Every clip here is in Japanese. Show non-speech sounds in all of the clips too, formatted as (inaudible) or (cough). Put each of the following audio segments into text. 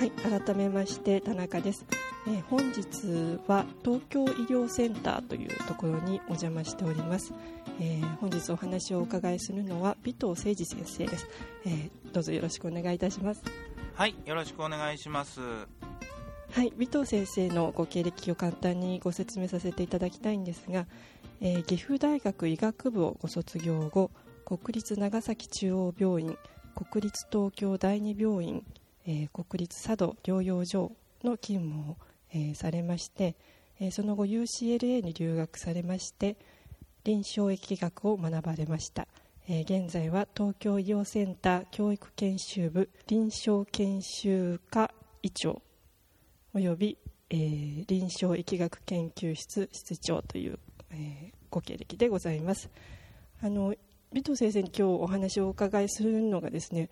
はい改めまして田中です、えー、本日は東京医療センターというところにお邪魔しております、えー、本日お話をお伺いするのは尾藤誠二先生です、えー、どうぞよろしくお願いいたします。はいよろしくお願いします。はい尾藤先生のご経歴を簡単にご説明させていただきたいんですが、えー、岐阜大学医学部をご卒業後国立長崎中央病院国立東京第二病院えー、国立佐渡療養所の勤務を、えー、されまして、えー、その後 UCLA に留学されまして臨床疫学を学ばれました、え現在は東京医療センター教育研修部臨床研修科医長および、え臨床疫学研究室室長という、えご経歴でございます。あの尾藤先生に今日お話をお伺いするのがですね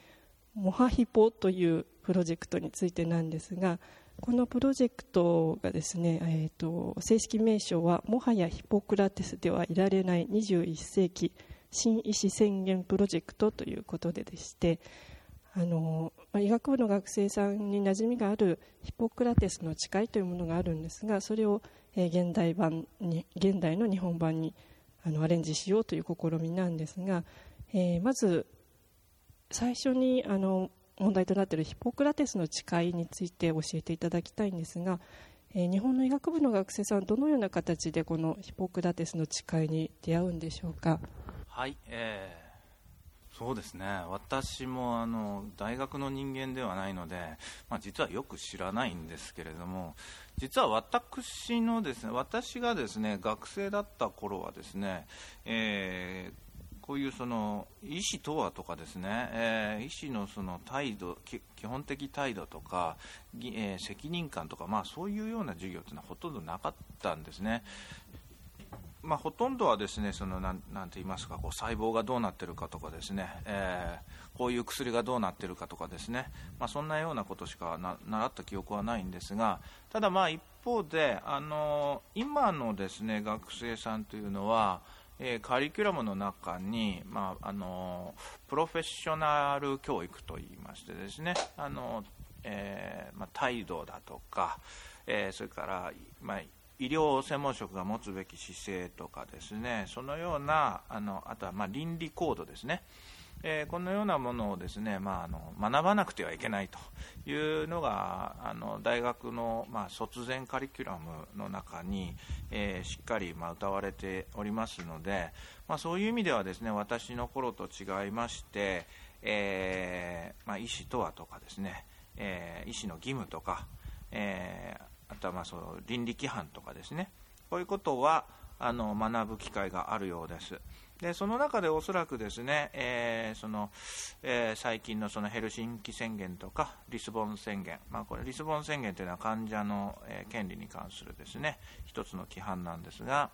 モハヒポというプロジェクトについてなんですがこのプロジェクトがですね、えーと、正式名称はもはやヒポクラテスではいられない21世紀新医師宣言プロジェクトということででしてあの医学部の学生さんに馴染みがあるヒポクラテスの誓いというものがあるんですがそれを、え、現代版に現代の日本版にあのアレンジしようという試みなんですが、えー、まず最初にあの問題となっているヒポクラテスの誓いについて教えていただきたいんですが、えー、日本の医学部の学生さんどのような形でこのヒポクラテスの誓いに出会うんでしょうか？はい、えー、そうですね。私もあの大学の人間ではないので、まあ、実はよく知らないんですけれども実は私のですね私がですね学生だった頃はですね、えーこういうその医師とはとかですね、えー、医師のその態度基本的態度とか、えー、責任感とか、まあ、そういうような授業というのはほとんどなかったんですね。まあ、ほとんどはですねそのなんなんて言いますかこう細胞がどうなってるかとかですね、えー、こういう薬がどうなってるかとかですね、まあ、そんなようなことしかな習った記憶はないんですがただまあ一方であの今のですね学生さんというのはえー、カリキュラムの中に、まあ、あのプロフェッショナル教育といいましてですねあの、えー、まあ、態度だとか、えー、それから、まあ、医療専門職が持つべき姿勢とかですねそのようなあのあとはま倫理コードですね、えー、このようなものをですね、まあ、あの学ばなくてはいけないというのがあの大学の、まあ、卒前カリキュラムの中に、えー、しっかり、まあ、歌われておりますので、まあ、そういう意味ではですね私の頃と違いまして、えーまあ、医師とはとかですね、えー、医師の義務とか、えー、あとはまあその倫理規範とかですねこういうことはあの学ぶ機会があるようです。でその中でおそらくですね、えーそのえー、最近のそのヘルシンキ宣言とかリスボン宣言、まあ、これリスボン宣言というのは患者の、えー、権利に関するですね一つの規範なんですが、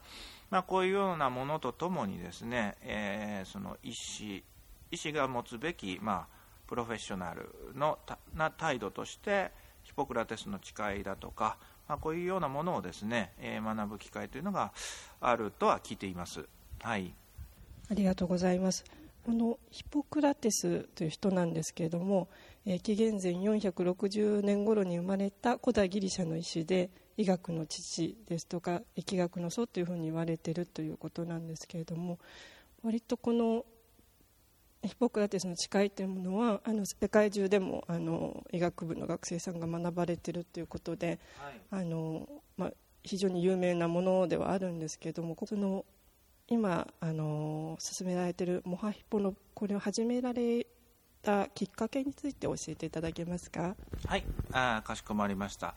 まあ、こういうようなものとともにですね、え、その医師医師が持つべき、まあ、プロフェッショナルのな態度としてヒポクラテスの誓いだとか、まあ、こういうようなものをですね、え、学ぶ機会というのがあるとは聞いています。はいありがとうございます。このヒポクラテスという人なんですけれども、えー、紀元前460年頃に生まれた古代ギリシャの医師で医学の父ですとか疫学の祖というふうに言われているということなんですけれども割とこのヒポクラテスの誓いというものはあの世界中でもあの医学部の学生さんが学ばれているということで、はい、あのまあ、非常に有名なものではあるんですけれどもその今あの進められているモハヒポのこれを始められたきっかけについて教えていただけますか？はい。あかしこまりました。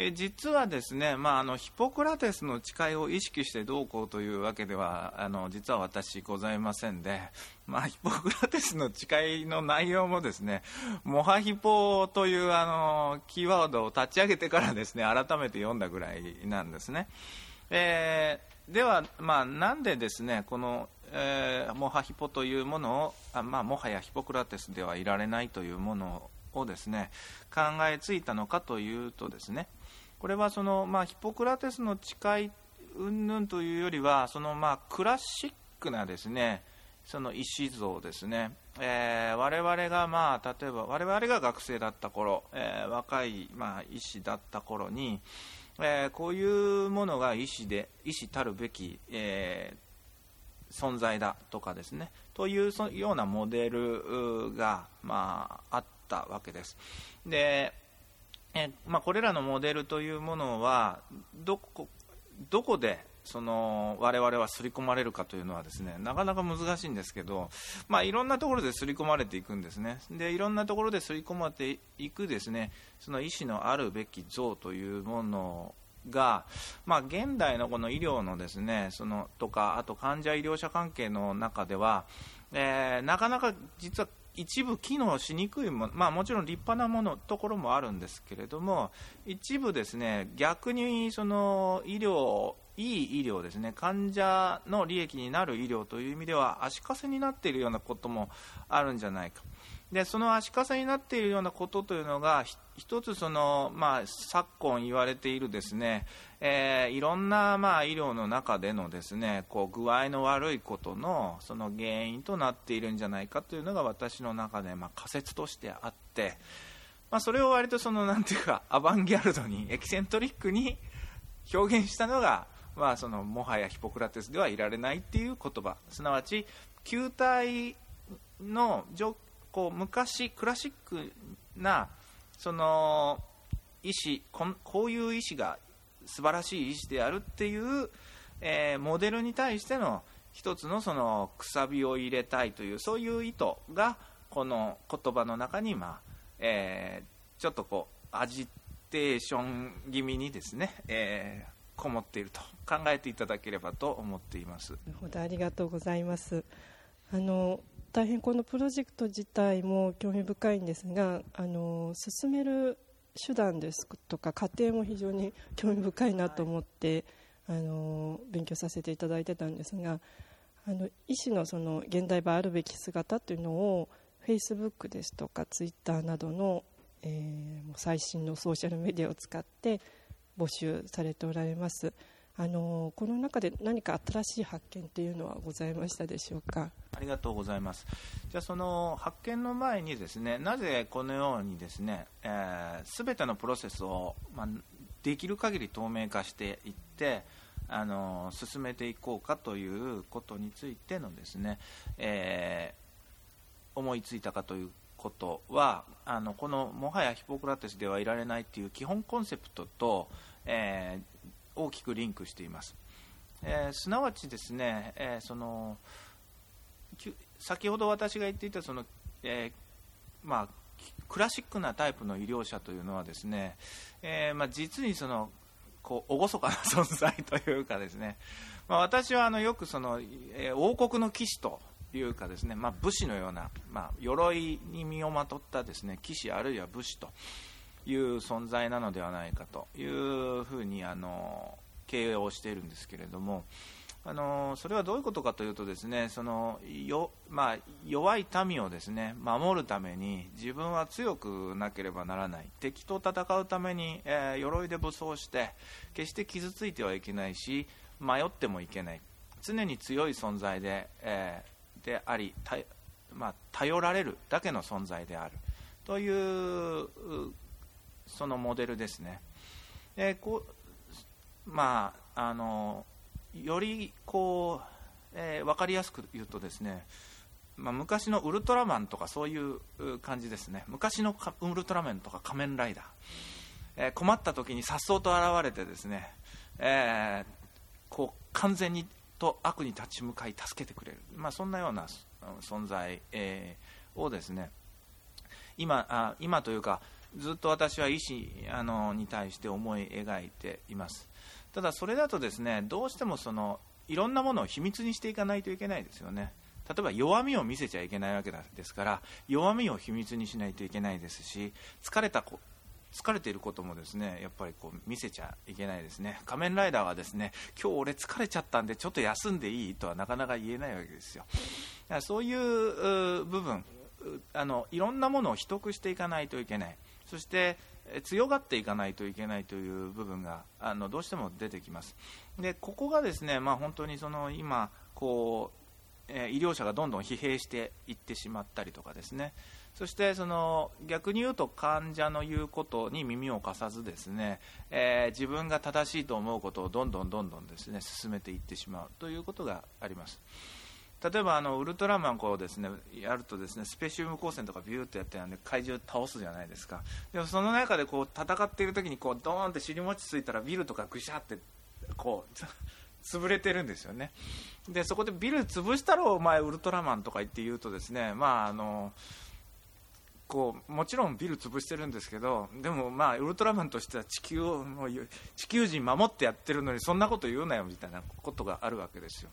え実はですね、まあ、あのヒポクラテスの誓いを意識してどうこうというわけではあの実は私ございませんで、まあ、ヒポクラテスの誓いの内容もですねモハヒポというあのキーワードを立ち上げてからですね改めて読んだぐらいなんですね。えーでは、まあ、なんでですねこの、えー、モハヒポというものをあ、まあ、もはやヒポクラテスではいられないというものをですね考えついたのかというとですねこれはその、まあ、ヒポクラテスの誓い云々というよりはその、まあ、クラシックなですねその石像ですねえー、我々が、まあ、例えば我々が学生だった頃、えー、若い、まあ、医師だった頃に、えー、こういうものが医師で医師たるべき、え存在だとかですねというようなモデルが、まあ、あったわけです。でえまあ、これらのモデルというものはどこどこでその我々は刷り込まれるかというのはですねなかなか難しいんですけど、まあ、いろんなところで刷り込まれていくんですね。でいろんなところで刷り込まれていくですねその意思のあるべき像というものが、まあ、現代のこの医療のですねそのとかあと患者医療者関係の中では、えー、なかなか実は一部機能しにくいも、まあ、もちろん立派なものところもあるんですけれども一部ですね逆にその医療いい医療ですね。患者の利益になる医療という意味では足かせになっているようなこともあるんじゃないか。でその足かせになっているようなことというのが一つその、まあ、昨今言われているですね、えー、いろんな、まあ、医療の中でのですねこう具合の悪いことのその原因となっているんじゃないかというのが私の中で、まあ、仮説としてあって、まあ、それを割とそのなんていうかアバンギャルドにエキセントリックに表現したのが、まあ、そのもはやヒポクラテスではいられないっていう言葉すなわち球体のこう昔クラシックなその医師こういう医師が素晴らしい医師であるっていう、えー、モデルに対しての一つのそのくさびを入れたいというそういう意図がこの言葉の中に、まあえー、ちょっとこうアジテーション気味にですね、えー、こもっていると考えていただければと思っています。なるほどありがとうございます。あの大変このプロジェクト自体も興味深いんですがあの進める手段ですとか過程も非常に興味深いなと思って、はい、あの勉強させていただいてたんですがあの医師のその現代版あるべき姿というのをフェイスブックですとかツイッターなどの、えー、最新のソーシャルメディアを使って募集されておられます。あのこの中で何か新しい発見というのはございましたでしょうか？ありがとうございますじゃあその発見の前にですねなぜこのようにですねすべ、えー、てのプロセスを、まあ、できる限り透明化していってあの進めていこうかということについてのですね、えー、思いついたかということはあのこのもはやヒポクラテスではいられないという基本コンセプトと、えー大きくリンクしています。えー、すなわちですね、えー、その先ほど私が言っていたその、え、まあ、クラシックなタイプの医療者というのはですね、えまあ、実にそのこう厳かな存在というかですね、まあ、私はあのよくその、え王国の騎士というかですね、まあ、武士のような、まあ、鎧に身をまとったですね騎士あるいは武士という存在なのではないかというふうにあの経営をしているんですけれどもあのそれはどういうことかというとですねそのよ、まあ、弱い民をですね守るために自分は強くなければならない。敵と戦うために、えー、鎧で武装して決して傷ついてはいけないし迷ってもいけない。常に強い存在で,、えー、でありまあ、頼られるだけの存在である。というそのモデルですね。でこうまあ、あのよりこう、えー、分かりやすく言うとですね、まあ、昔のウルトラマンとかそういう感じですね。昔のウルトラマンとか仮面ライダー、えー、困った時にさっそうと現れてですね、えー、こう完全にと悪に立ち向かい助けてくれる、まあ、そんなような存在、えー、をですね今あ今というかずっと私は医師あのに対して思い描いています。ただそれだとですねどうしてもそのいろんなものを秘密にしていかないといけないですよね。例えば弱みを見せちゃいけないわけですから弱みを秘密にしないといけないですし疲れた疲れていることもですねやっぱりこう見せちゃいけないですね。仮面ライダーはですね今日俺疲れちゃったんでちょっと休んでいいとはなかなか言えないわけですよ。だからそういう部分あのいろんなものを秘匿していかないといけない。そして強がっていかないといけないという部分があのどうしても出てきます。でここがですね、まあ、本当にその今こうえ医療者がどんどん疲弊していってしまったりとかですねそしてその逆に言うと患者の言うことに耳を貸さずですね、えー、自分が正しいと思うことをどんどんどんどんですね進めていってしまうということがあります。例えばあのウルトラマンこうですねやるとですねスペシウム光線とかビューってやってなんで怪獣倒すじゃないですかでもその中でこう戦っている時にこうドーンって尻餅ついたらビルとかぐしゃってこう潰れてるんですよね。でそこでビル潰したろお前ウルトラマンとか言って言うとですねまああのこうもちろんビル潰してるんですけどでもまあウルトラマンとしては地球を地球人守ってやってるのにそんなこと言うなよみたいなことがあるわけですよ。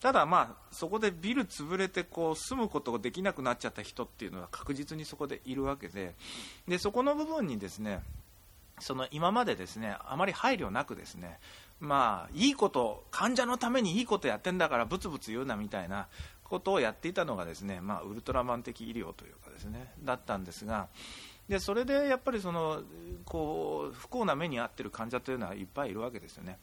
ただまあそこでビル潰れてこう住むことができなくなっちゃった人っていうのは確実にそこでいるわけで。でそこの部分にですねその今までですねあまり配慮なくですねまあいいこと患者のためにいいことやってんだからブツブツ言うなみたいなことをやっていたのがですね、まあ、ウルトラマン的医療というかですねだったんですがでそれでやっぱりそのこう不幸な目に遭ってる患者というのはいっぱいいるわけですよね。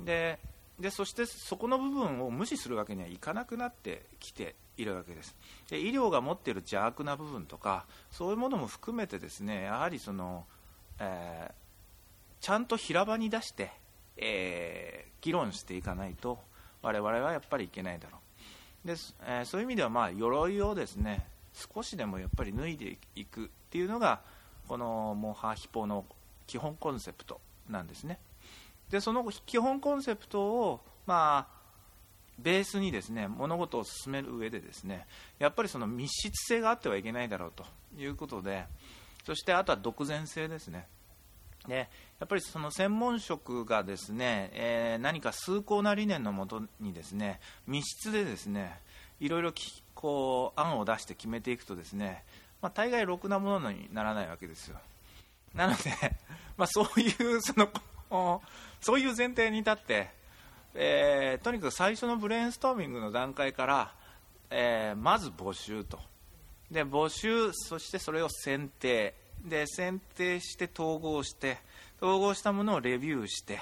ででそしてそこの部分を無視するわけにはいかなくなってきているわけです。で医療が持っている邪悪な部分とかそういうものも含めてですねやはりその、えー、ちゃんと平場に出して、えー、議論していかないと我々はやっぱりいけないだろう。でえー、そういう意味ではまあ鎧をですね少しでもやっぱり脱いでいくっていうのがこのモハヒポの基本コンセプトなんですね。でその基本コンセプトをまあベースにですね物事を進める上でですねやっぱりその密室性があってはいけないだろうということでそしてあとは独善性ですね。でやっぱりその専門職がですね、えー、何か崇高な理念のもとにですね密室でですねいろいろこう案を出して決めていくとですね、まあ、大概ろくなものにならないわけですよ。なので、(laughs) まあ、そういうそのそういう前提に立って、えー、とにかく最初のブレインストーミングの段階から、えー、まず募集と。で募集そしてそれを選定。で選定して統合して統合したものをレビューして、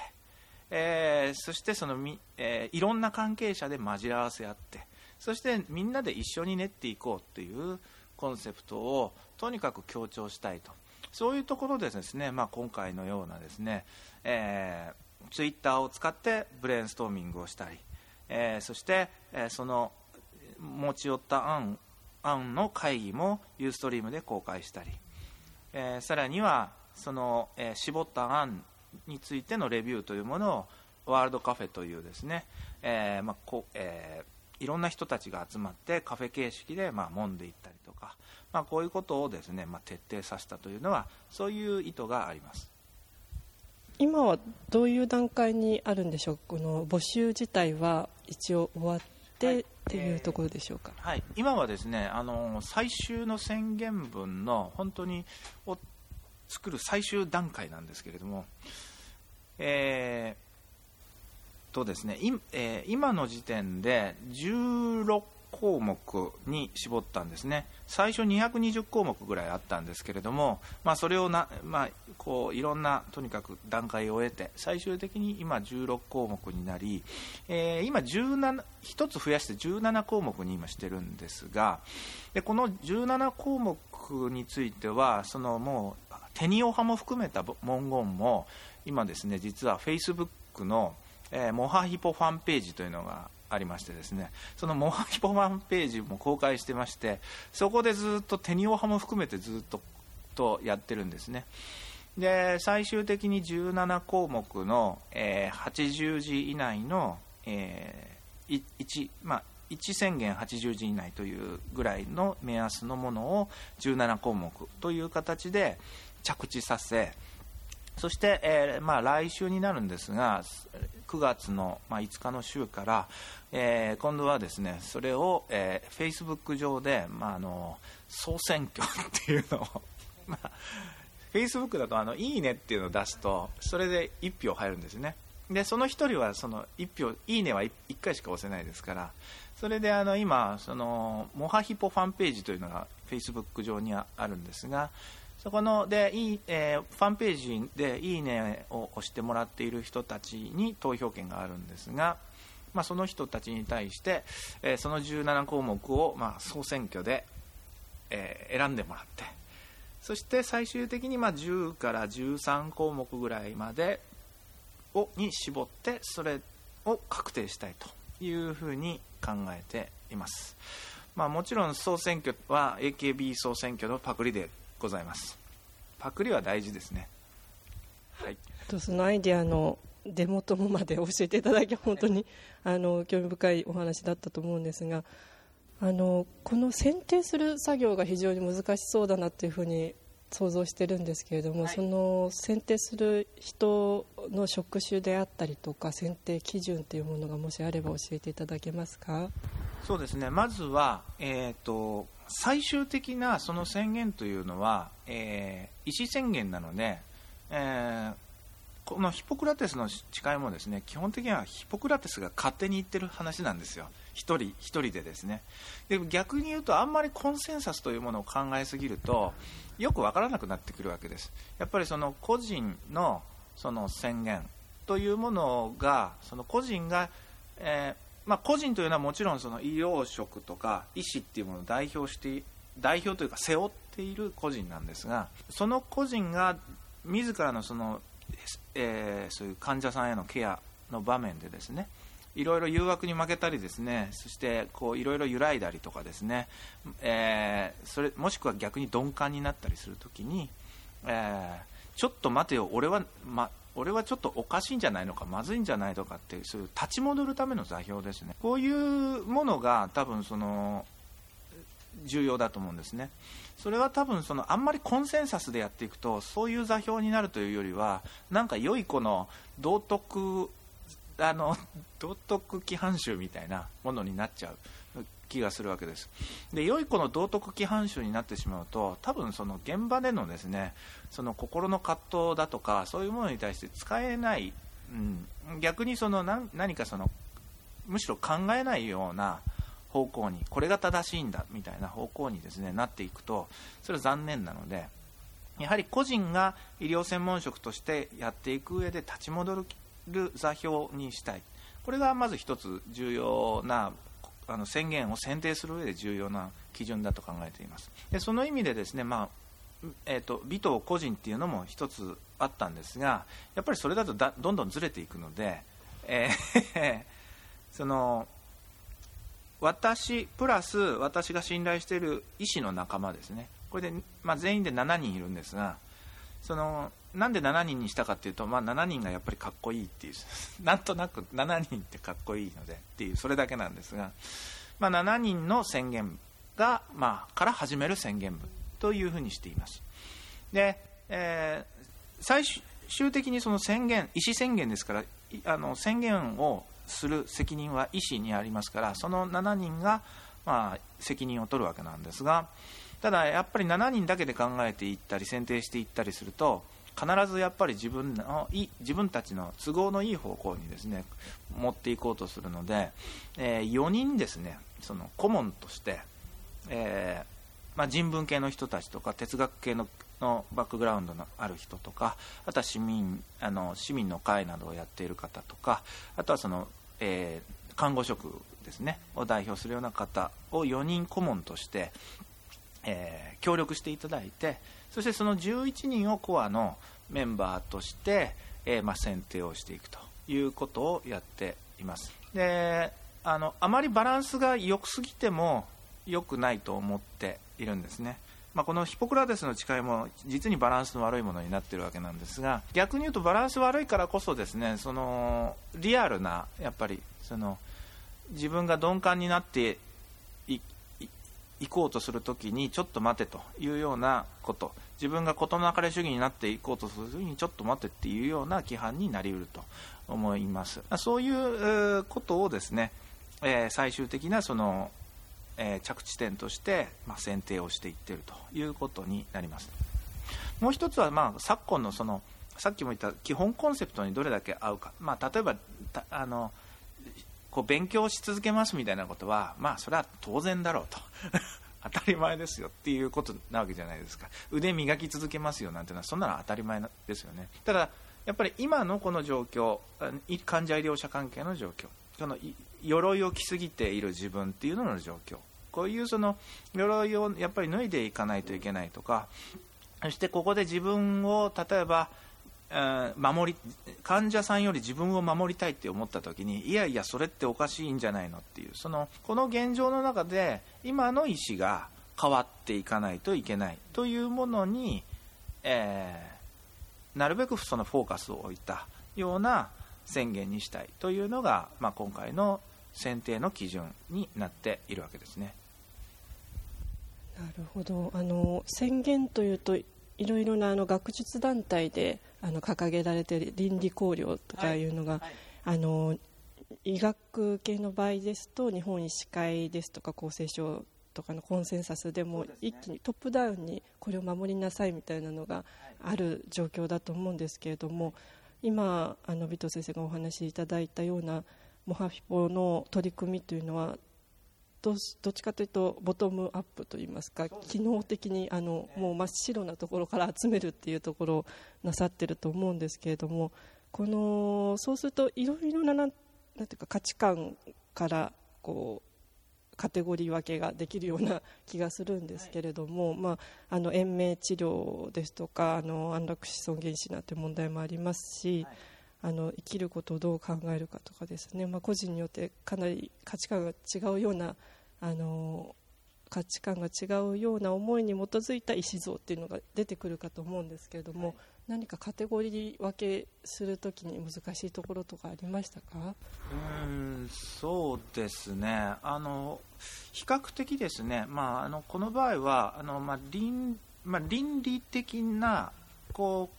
えー、そしてそのみ、えー、いろんな関係者で交わせ合ってそしてみんなで一緒に練っていこうっていうコンセプトをとにかく強調したいと。そういうところでですね、まあ、今回のようなですね、えー、ツイッターを使ってブレインストーミングをしたり、えー、そして、えー、その持ち寄った案案の会議もユーストリームで公開したりえー、さらにはその、えー、絞った案についてのレビューというものをワールドカフェというですね、えーまあこえー、いろんな人たちが集まってカフェ形式で、まあ、揉んでいったりとか、まあ、こういうことをですね、まあ、徹底させたというのはそういう意図があります。今はどういう段階にあるんでしょう？この募集自体は一応終わって、はいっていうところでしょうか、えー、はい、今はですねあの最終の宣言文の本当にを作る最終段階なんですけれども、えーとですねいえー、今の時点で16項目に絞ったんですね。最初220項目ぐらいあったんですけれども、まあ、それをな、まあ、こういろんなとにかく段階を終えて最終的に今16項目になり、えー、今17 1つ増やして17項目に今してるんですがでこの17項目についてはそのもうテニオ派も含めた文言も今ですね実はフェイスブックの、えー、モハヒポファンページというのがありましてですねそのモハヒポファンページも公開してましてそこでずっとテニオ派も含めてずっととやってるんですね。で最終的に17項目の、えー、80字以内の、えー、1, まあ、1宣言80字以内というぐらいの目安のものを17項目という形で着地させそして、えー、まあ、来週になるんですが9月の、まあ、5日の週から、えー、今度はですねそれを、えー、Facebook 上で、まあ、あの総選挙っていうのを、(laughs) まあ、Facebook だとあのいいねっていうのを出すとそれで1票入るんですね。でその1人はその1票いいねは 1, 1回しか押せないですからそれであの今そのモハヒポファンページというのが Facebook 上にあるんですがそこのでいい、えー、ファンページで「いいね」を押してもらっている人たちに投票権があるんですが、まあ、その人たちに対して、えー、その17項目を、まあ、総選挙で、えー、選んでもらってそして最終的にまあ10から13項目ぐらいまでをに絞ってそれを確定したいというふうに考えています、まあ、もちろん総選挙は AKB 総選挙のパクリでございます。パクリは大事ですね。はい。そのアイデアの出元もまで教えていただき本当にあの興味深いお話だったと思うんですがあのこの選定する作業が非常に難しそうだなというふうに想像してるんですけれども、はい、その選定する人の職種であったりとか選定基準というものがもしあれば教えていただけますか？そうですね。まずは、えーと、最終的なその宣言というのは、えー、意思宣言なので、えー、このヒポクラテスの誓いもですね基本的にはヒポクラテスが勝手に言ってる話なんですよ。1人1人でですねで逆に言うとあんまりコンセンサスというものを考えすぎるとよく分からなくなってくるわけですやっぱりその個人のその宣言というものがその個人が、えー、まあ、個人というのはもちろんその医療職とか医師っていうものを代表して代表というか背負っている個人なんですがその個人が自らのその、えー、そういう患者さんへのケアの場面でですねいろいろ誘惑に負けたりですねそしてこういろいろ揺らいだりとかですね、えー、それもしくは逆に鈍感になったりするときに、えー、ちょっと待てよ俺は、ま、俺はちょっとおかしいんじゃないのかまずいんじゃないのかっていうそういう立ち戻るための座標ですね。こういうものが多分その重要だと思うんですね。それは多分そのあんまりコンセンサスでやっていくとそういう座標になるというよりはなんか良い子の道徳あの道徳規範集みたいなものになっちゃう。気がするわけです。で良い子の道徳規範集になってしまうと多分その現場でのですねその心の葛藤だとかそういうものに対して使えない、うん、逆にその何かそのむしろ考えないような方向にこれが正しいんだみたいな方向にですねなっていくとそれは残念なのでやはり個人が医療専門職としてやっていく上で立ち戻る座標にしたい。これがまず一つ重要なあの宣言を選定する上で重要な基準だと考えています。でその意味でですね、まあえーと、尾藤個人っていうのも一つあったんですがやっぱりそれだとだどんどんずれていくので、えー (laughs) その私プラス私が信頼している医師の仲間ですね。これで、まあ、全員で7人いるんですがそのなんで7人にしたかっていうと、まあ、7人がやっぱりかっこいいっていう (laughs) なんとなく7人ってかっこいいのでっていうそれだけなんですが、まあ、7人の宣言が、まあ、から始める宣言文というふうにしています。で、えー、最終的にその宣言意思宣言ですからあの宣言をする責任は医師にありますからその7人が、まあ、責任を取るわけなんですがただやっぱり7人だけで考えていったり選定していったりすると必ずやっぱり自分の自分たちの都合のいい方向にですね持っていこうとするので、えー、4人ですねその顧問として、えー、まあ、人文系の人たちとか哲学系ののバックグラウンドのある人とかあとは市民あの市民の会などをやっている方とかあとはその、えー、看護職ですねを代表するような方を4人顧問としてえー、協力していただいてそしてその11人をコアのメンバーとして、えー、まあ、選定をしていくということをやっています。であのあまりバランスが良すぎても良くないと思っているんですね、まあ、このヒポクラテスの誓いも実にバランスの悪いものになってるわけなんですが逆に言うとバランス悪いからこそですねそのリアルなやっぱりその自分が鈍感になって行こうとするときにちょっと待てというようなこと。自分が事の流れ主義になっていこうとするときにちょっと待てっていうような規範になりうると思います。そういうことをですね、えー、最終的なその、えー、着地点として、まあ、選定をしていっているということになります。もう一つは、まあ、昨今のそのさっきも言った基本コンセプトにどれだけ合うか、まあ、例えばあのこう勉強し続けますみたいなことは、まあ、それは当然だろうと。(laughs) 当たり前ですよっていうことなわけじゃないですか。腕磨き続けますよなんていうのはそんなの当たり前ですよね。ただやっぱり今のこの状況患者医療者関係の状況その鎧を着すぎている自分っていうのの状況。こういうその鎧をやっぱり脱いでいかないといけないとかそしてここで自分を例えば守り患者さんより自分を守りたいって思った時にいやいやそれっておかしいんじゃないのっていうそのこの現状の中で今の意思が変わっていかないといけないというものに、えー、なるべくそのフォーカスを置いたような宣言にしたいというのが、まあ、今回の選定の基準になっているわけですね。なるほどあの宣言というといろいろなあの学術団体であの掲げられている倫理考慮とかいうのが、あの医学系の場合ですと日本医師会ですとか厚生省とかのコンセンサスでも一気にトップダウンにこれを守りなさいみたいなのがある状況だと思うんですけれども今あの尾藤先生がお話しいただいたようなモハフィポの取り組みというのはどどっちかというとボトムアップといいますか機能的にあのもう真っ白なところから集めるっていうところをなさってると思うんですけれどもこのそうするといろいろななんていうか価値観からこうカテゴリー分けができるような気がするんですけれども、はい、まあ、あの延命治療ですとかあの安楽死尊厳死なんて問題もありますし、はいあの生きることをどう考えるかとかですね、まあ、個人によってかなり価値観が違うようなあの価値観が違うような思いに基づいた意思像っていうのが出てくるかと思うんですけれども、はい、何かカテゴリー分けするときに難しいところとかありましたか？うんそうですね。あの比較的ですね、まあ、あのこの場合はあの、まあ倫まあ、倫理的なこう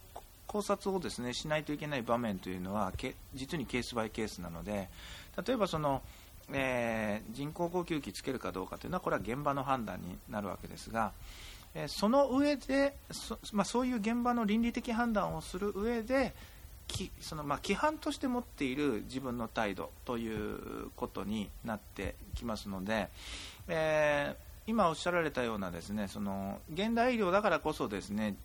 考察をですねしないといけない場面というのは実にケースバイケースなので例えばその、えー、人工呼吸器つけるかどうかというのはこれは現場の判断になるわけですが、えー、その上でそ,、まあ、そういう現場の倫理的判断をする上できそのまあ規範として持っている自分の態度ということになってきますので、えー今おっしゃられたようなですねその現代医療だからこそですね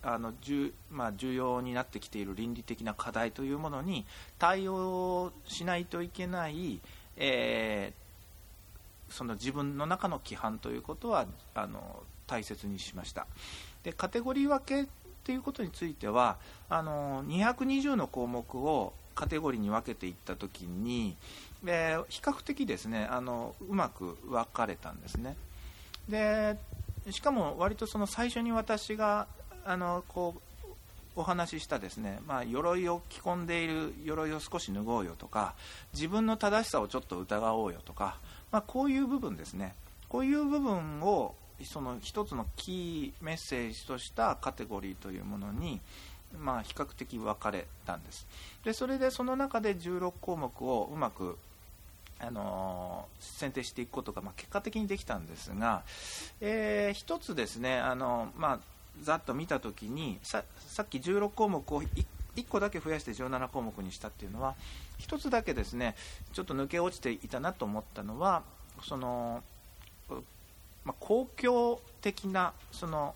あの重,、まあ、重要になってきている倫理的な課題というものに対応しないといけない、えー、その自分の中の規範ということはあの大切にしましたでカテゴリー分けということについてはあの220の項目をカテゴリーに分けていった時に、えー、比較的ですねあのうまく分かれたんですね。でしかも割とその最初に私があのこうお話ししたですね、まあ、鎧を着込んでいる鎧を少し脱ごうよとか自分の正しさをちょっと疑おうよとか、まあ、こういう部分ですね。こういう部分をその一つのキーメッセージとしたカテゴリーというものに、まあ、比較的分かれたんです。でそれでその中で16項目をうまくあの選定していくことが、まあ、結果的にできたんですが、えー、一つですねあの、まあ、ざっと見たときにささっき16項目を 1, 1個だけ増やして17項目にしたっていうのは一つだけですねちょっと抜け落ちていたなと思ったのはその、まあ、公共的なその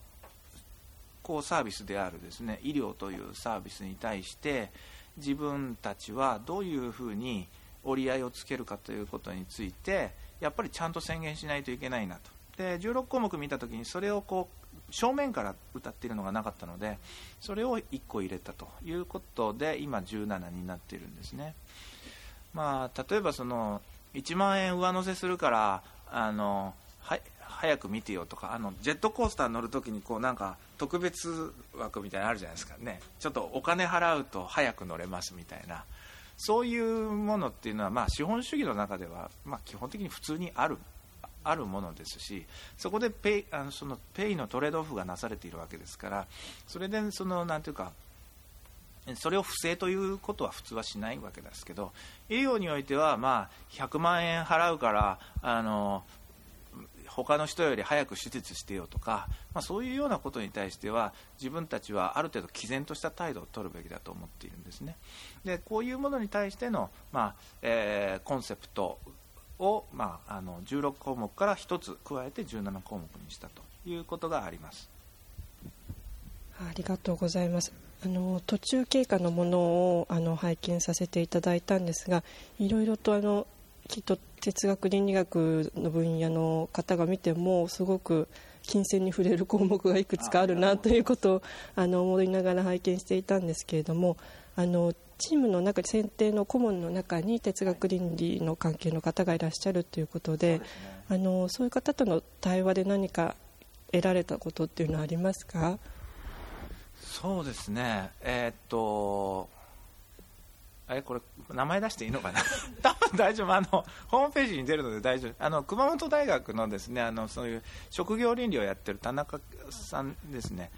こうサービスであるですね医療というサービスに対して自分たちはどういうふうに折り合いをつけるかということについてやっぱりちゃんと宣言しないといけないなと。で16項目見た時にそれをこう正面から歌っているのがなかったのでそれを1個入れたということで今17になっているんですね、まあ、例えばその1万円上乗せするからあのは早く見てよとかあのジェットコースター乗るときにこうなんか特別枠みたいなのあるじゃないですか。ね。ちょっとお金払うと早く乗れますみたいな。そういうものっていうのは、まあ、資本主義の中では、まあ、基本的に普通にあるあるものですしそこでペイあのそのペイのトレードオフがなされているわけですからそれでそのなんていうかそれを不正ということは普通はしないわけですけど医療においては、まあ、100万円払うからあの他の人より早く手術してよとか、まあ、そういうようなことに対しては自分たちはある程度毅然とした態度を取るべきだと思っているんですね。でこういうものに対しての、まあえー、コンセプトを、まあ、あの16項目から1つ加えて17項目にしたということがあります。ありがとうございます。あの途中経過のものをあの拝見させていただいたんですがいろいろとあのきっと哲学倫理学の分野の方が見てもすごく金銭に触れる項目がいくつかあるなということをあの思いながら拝見していたんですけれどもあのチームの中選定の顧問の中に哲学倫理の関係の方がいらっしゃるということで、ね、あのそういう方との対話で何か得られたことっていうのはありますか？そうですね。えー、っとえこれ名前出していいのかな？(laughs) 多分大丈夫。あのホームページに出るので大丈夫。あの熊本大学のですねあのそういう職業倫理をやってる田中さんですね。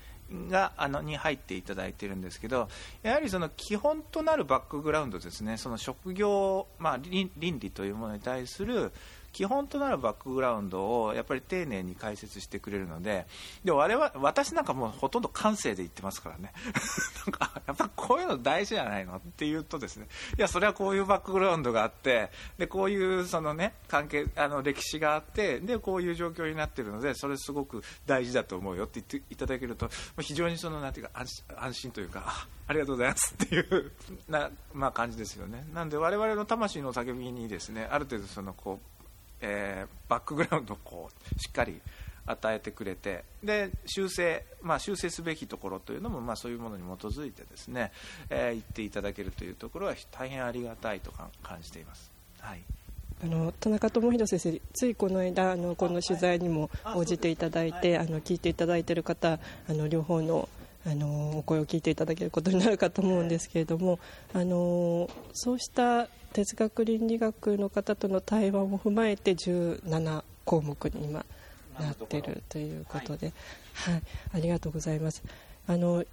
があのに入っていただいているんですけどやはりその基本となるバックグラウンドですね。その職業、まあ、倫理というものに対する基本となるバックグラウンドをやっぱり丁寧に解説してくれるのでで我々私なんかもうほとんど感性で言ってますからね (laughs) なんかやっぱこういうの大事じゃないのって言うとですねいやそれはこういうバックグラウンドがあってでこういうそのね関係あの歴史があってでこういう状況になっているのでそれすごく大事だと思うよって言っていただけると非常にそのなんていうか安心というかありがとうございますっていうな、まあ、感じですよね。なんで我々の魂の叫びにですねある程度そのこうえー、バックグラウンドをこうしっかり与えてくれてで修正、まあ、修正すべきところというのも、まあ、そういうものに基づいてですね、えー、言っていただけるというところは大変ありがたいと感じています。はい。あの田中智弘先生、ついこの間あのこの取材にも応じていただいてあの聞いていただいている方あの両方のあのお声を聞いていただけることになるかと思うんですけれどもあのそうした哲学倫理学の方との対話も踏まえて17項目に今なっているということで、はい、はい、ありがとうございます。あの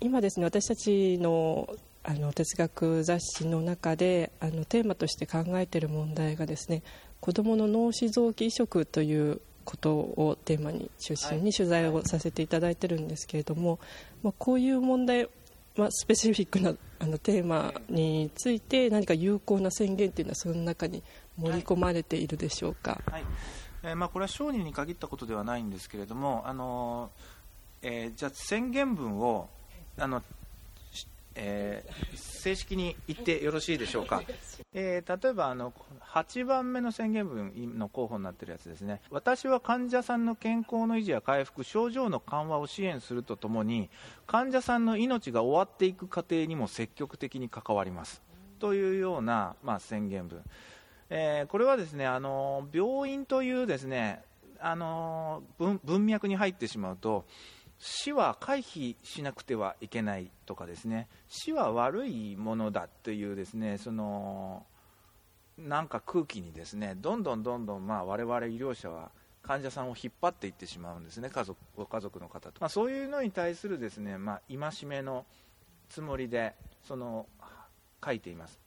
今ですね私たちのあの哲学雑誌の中であのテーマとして考えている問題がですね子どもの脳死臓器移植ということをテーマに中心に取材をさせていただいてるんですけれども、まあ、こういう問題まあ、スペシフィックなあのテーマについて何か有効な宣言というのはその中に盛り込まれているでしょうか、はい。えー、まあ、これは商人に限ったことではないんですけれども、あのえー、じゃあ宣言文をあのえー、正式に言ってよろしいでしょうか、(laughs) えー、例えばあの8番目の宣言文の候補になっているやつですね。私は患者さんの健康の維持や回復症状の緩和を支援するとともに患者さんの命が終わっていく過程にも積極的に関わります。というような、まあ、宣言文、えー、これはですねあの病院というですねあの文脈に入ってしまうと死は回避しなくてはいけないとかですね。死は悪いものだというですねそのなんか空気にですねどんどんどんどんまあ我々医療者は患者さんを引っ張っていってしまうんですね。家族ご家族の方と、まあ、そういうのに対するですねまあ、戒めのつもりでその書いています、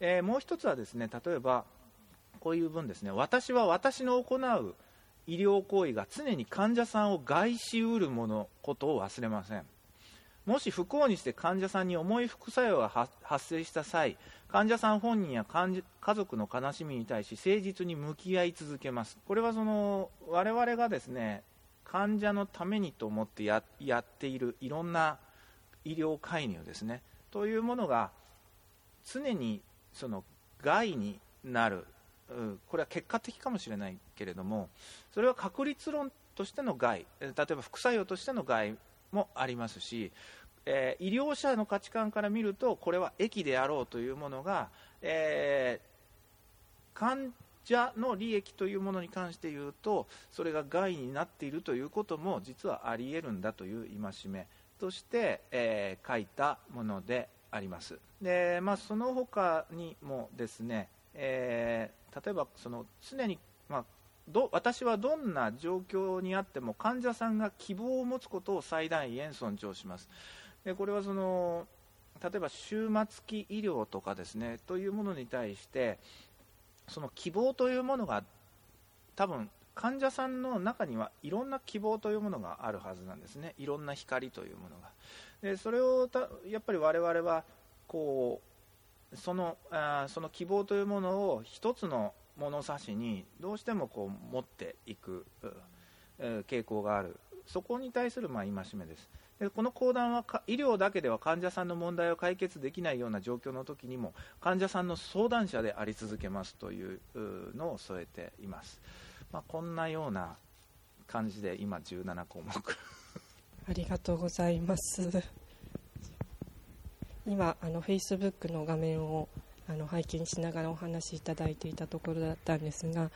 えー、もう一つはですね例えばこういう文ですね。私は私の行う医療行為が常に患者さんを害しうるものことを忘れません。もし不幸にして患者さんに重い副作用が発生した際患者さん本人や家族の悲しみに対し誠実に向き合い続けます。これはその我々がですね患者のためにと思ってやっているいろんな医療介入ですね。というものが常にその害になる。これは結果的かもしれないけれどもそれは確率論としての害例えば副作用としての害もありますし、えー、医療者の価値観から見るとこれは益であろうというものが、えー、患者の利益というものに関して言うとそれが害になっているということも実はあり得るんだという戒めとして、えー、書いたものであります。で、まあ、その他にもですね、えー例えばその常に、まあ、ど私はどんな状況にあっても患者さんが希望を持つことを最大限尊重します。でこれはその例えば終末期医療とかですねというものに対してその希望というものが多分患者さんの中にはいろんな希望というものがあるはずなんですね。いろんな光というものが。でそれをやっぱり我々はこうそのあその希望というものを一つの物差しにどうしてもこう持っていく、傾向がある。そこに対するまあ戒めです。でこの講談は医療だけでは患者さんの問題を解決できないような状況の時にも患者さんの相談者であり続けますというのを添えています、まあ、こんなような感じで今17項目。ありがとうございます。今あのフェイスブックの画面をあの拝見しながらお話しいただいていたところだったんですが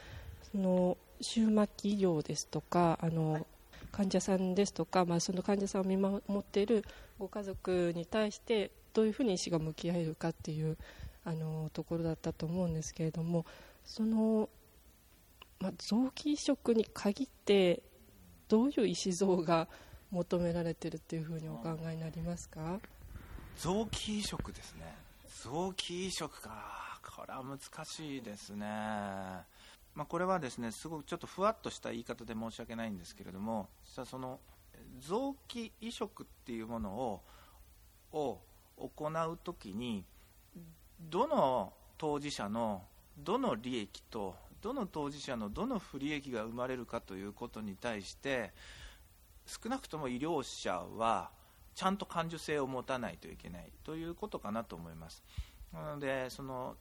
その終末期医療ですとかあの、患者さんですとか、まあ、その患者さんを見守っているご家族に対してどういうふうに医師が向き合えるかっていうあのところだったと思うんですけれどもその、まあ、臓器移植に限ってどういう医師像が求められているというふうにお考えになりますか？臓器移植ですね。臓器移植か。これは難しいですね。まあ、これはですねすごくちょっとふわっとした言い方で申し訳ないんですけれども実はその臓器移植っていうものをを行う時にどの当事者のどの利益とどの当事者のどの不利益が生まれるかということに対して少なくとも医療者はちゃんと感受性を持たないといけないということかなと思います。なのでその、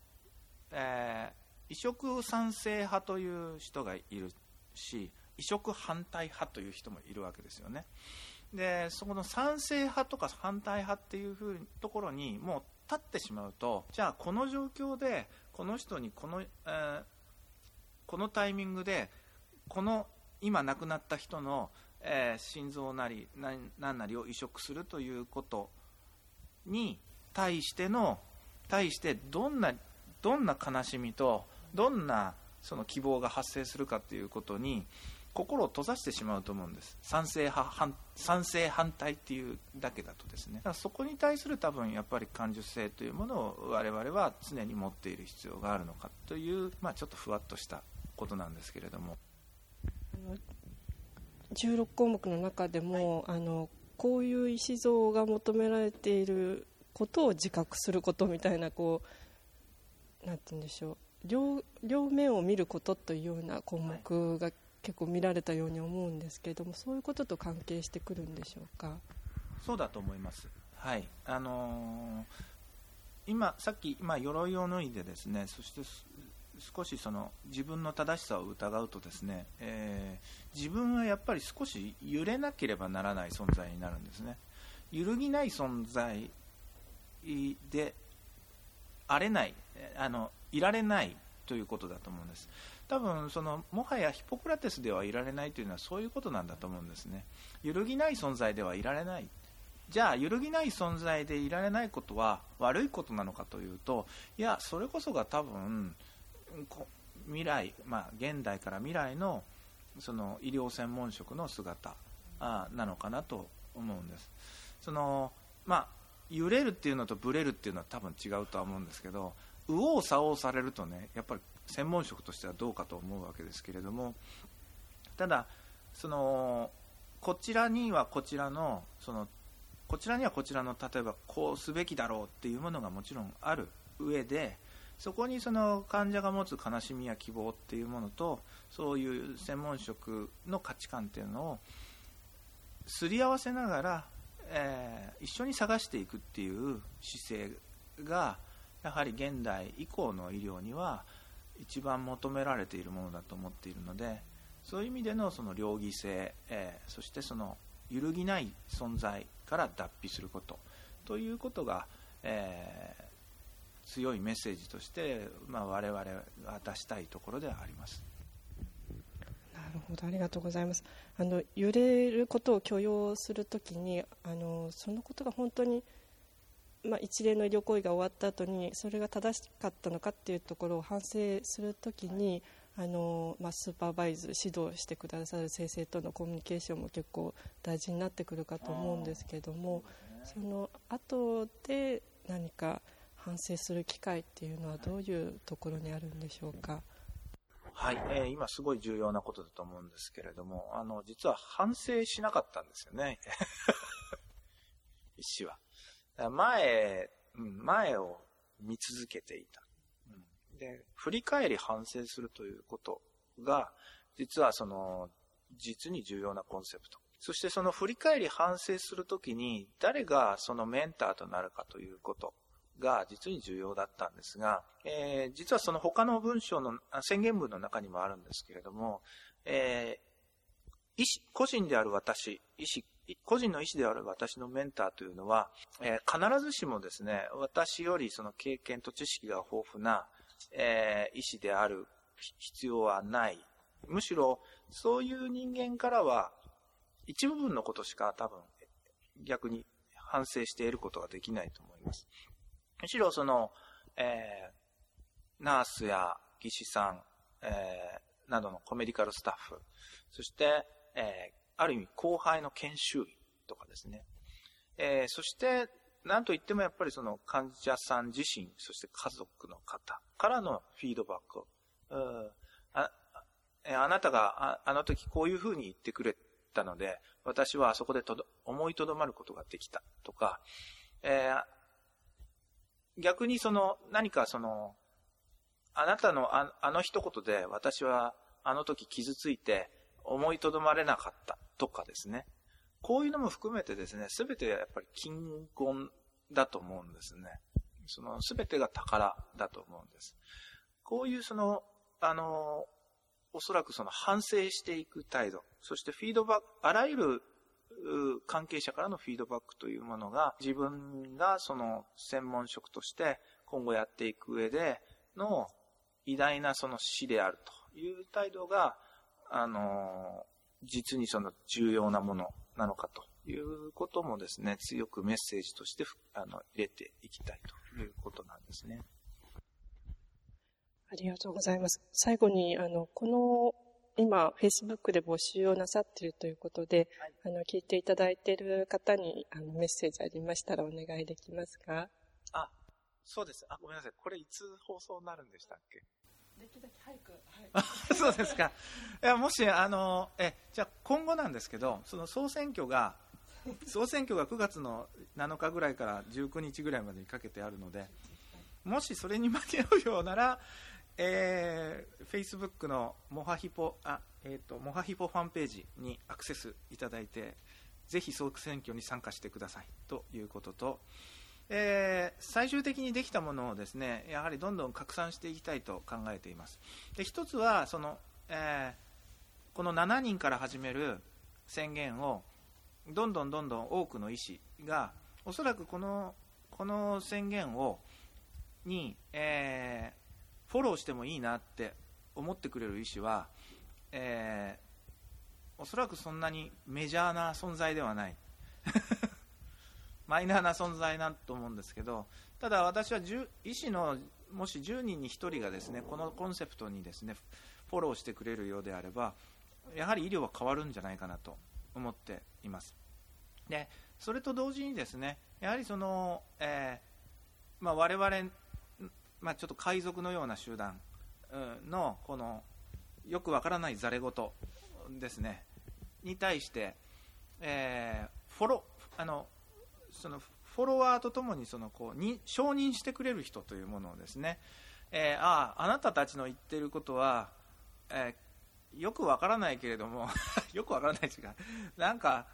えー移植賛成派という人がいるし移植反対派という人もいるわけですよねでそこの賛成派とか反対派っていうふうところにもう立ってしまうとじゃあこの状況でこの人にこの,、えー、このタイミングでこの今亡くなった人の、えー、心臓なり何なりを移植するということに対しての対してどんなどんな悲しみとどんなその希望が発生するかということに心を閉ざしてしまうと思うんです。賛成派反賛成反対っていうだけだとですね。だからそこに対する多分やっぱり感受性というものを我々は常に持っている必要があるのかという、まあ、ちょっとふわっとしたことなんですけれども。16項目の中でも、はい、あのこういう意思像が求められていることを自覚することみたいなこうなんて言うんでしょう両両面を見ることというような項目が結構見られたように思うんですけれども、そういうことと関係してくるんでしょうか？そうだと思います。はい、あのー、今さっき今鎧を脱いでですね、そして少しその自分の正しさを疑うとですね、えー、自分はやっぱり少し揺れなければならない存在になるんですね。揺るぎない存在であれないあのいられないということだと思うんです。多分そのもはやヒポクラテスではいられないというのはそういうことなんだと思うんですね。揺るぎない存在ではいられない。じゃあ揺るぎない存在でいられないことは悪いことなのかというといやそれこそが多分未来、まあ、現代から未来のその医療専門職の姿あなのかなと思うんです。その、まあ、揺れるっていうのとブレるっていうのは多分違うとは思うんですけど右往左往されるとねやっぱり専門職としてはどうかと思うわけですけれどもただそのこちらにはこちらのそのこちらにはこちらの例えばこうすべきだろうっていうものがもちろんある上でそこにその患者が持つ悲しみや希望っていうものとそういう専門職の価値観っていうのをすり合わせながら、えー、一緒に探していくっていう姿勢がやはり現代以降の医療には一番求められているものだと思っているのでそういう意味でのその両義性、えー、そしてその揺るぎない存在から脱皮することということが、えー、強いメッセージとして、まあ、我々が出したいところではあります。なるほどありがとうございますあの揺れることを許容するときにあのそのことが本当にまあ、一連の医療行為が終わった後にそれが正しかったのかっていうところを反省するときにあの、まあ、スーパーバイズ指導してくださる先生とのコミュニケーションも結構大事になってくるかと思うんですけどもその後で何か反省する機会っていうのはどういうところにあるんでしょうか？はい、えー、今すごい重要なことだと思うんですけれども、あの、実は反省しなかったんですよね。(laughs) 医師は。前、前を見続けていた。で、振り返り反省するということが、実はその、実に重要なコンセプト。そしてその振り返り反省するときに、誰がそのメンターとなるかということが実に重要だったんですが、えー、実はその他の文章の、宣言文の中にもあるんですけれども、えー、意思、個人である私、意思、個人の意思である私のメンターというのは、えー、必ずしもですね、私よりその経験と知識が豊富な、えー、医師である必要はない。むしろ、そういう人間からは、一部分のことしか多分、逆に反省して得ることができないと思います。むしろその、えー、ナースや技師さん、えー、などのコメディカルスタッフ、そして、えー、ある意味後輩の研修医とかですね、えー、そして、なんといってもやっぱりその患者さん自身、そして家族の方からのフィードバック。うああなたがああの時こういうふうに言ってくれたので、私はあそこでとど思いとどまることができたとか、えー、逆にその何かその、あなたのああの一言で私はあの時傷ついて思いとどまれなかったとかですね。こういうのも含めてですね、すべてやっぱり金言だと思うんですね。そのすべてが宝だと思うんです。こういうその、あの、おそらくその反省していく態度、そしてフィードバック、あらゆる関係者からのフィードバックというものが自分がその専門職として今後やっていく上での偉大なその死であるという態度が、あの、実にその重要なものなのかということもですね、強くメッセージとしてあの入れていきたいということなんですね。ありがとうございます。最後に、あの、この、今、Facebook で募集をなさっているということで、はい、あの、聞いていただいている方に、あの、メッセージありましたらお願いできますか？あ、そうです。あ、ごめんなさい。これいつ放送になるんでしたっけ？できるだけ早く。はい、そうですか。いや、もし、あの、え、じゃあ今後なんですけど、その総選挙が、総選挙が9月の7日ぐらいから19日ぐらいまでにかけてあるので、もしそれに間に合うようなら、えー、Facebook のモハヒポあ、えーと、モハヒポファンページにアクセスいただいてぜひ総選挙に参加してくださいということと、えー、最終的にできたものをですねやはりどんどん拡散していきたいと考えています。で一つはその、えー、この7人から始める宣言をどんどんどんどん多くの医師がおそらくこのこの宣言をに、えーフォローしてもいいなって思ってくれる医師は、えー、おそらくそんなにメジャーな存在ではない。(laughs) マイナーな存在だと思うんですけどただ私は医師のもし10人に1人がですねこのコンセプトにですねフォローしてくれるようであればやはり医療は変わるんじゃないかなと思っています。でそれと同時にですねやはりその、えーまあ、我々まあ、ちょっと海賊のような集団のこのよくわからないざれ言ですね。に対して、えー、フォロあのそのフォロワーとともにそのこうに承認してくれる人というものをですね、えー、あああなたたちの言っていることは、えー、よくわからないけれども (laughs) よくわからないですがなんか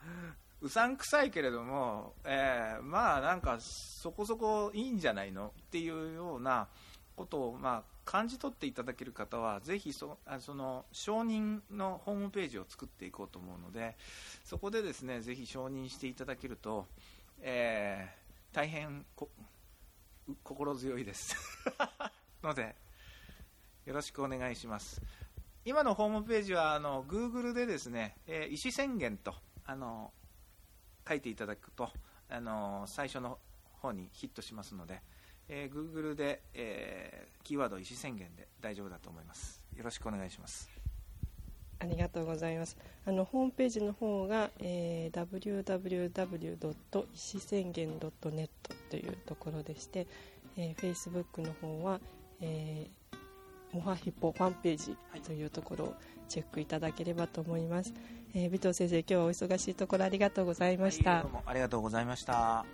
うさんくさいけれども、えー、まあなんかそこそこいいんじゃないのっていうようなことを、まあ、感じ取っていただける方はぜひそあその承認のホームページを作っていこうと思うのでそこでですねぜひ承認していただけると、えー、大変心強いです。(laughs) のでよろしくお願いします。今のホームページはあの Google でですね、えー、意思宣言とあの書いていただくと、あの最初の方にヒットしますので、えー、Google で、えー、キーワード意思宣言で大丈夫だと思います。よろしくお願いします。ありがとうございます。あのホームページの方が、えー、www. 意思宣言 .net というところでして、えー、Facebook の方は、えー、モハヒポファンページというところをチェックいただければと思います。えー、尾藤先生、今日はお忙しいところありがとうございました。どうもありがとうございました。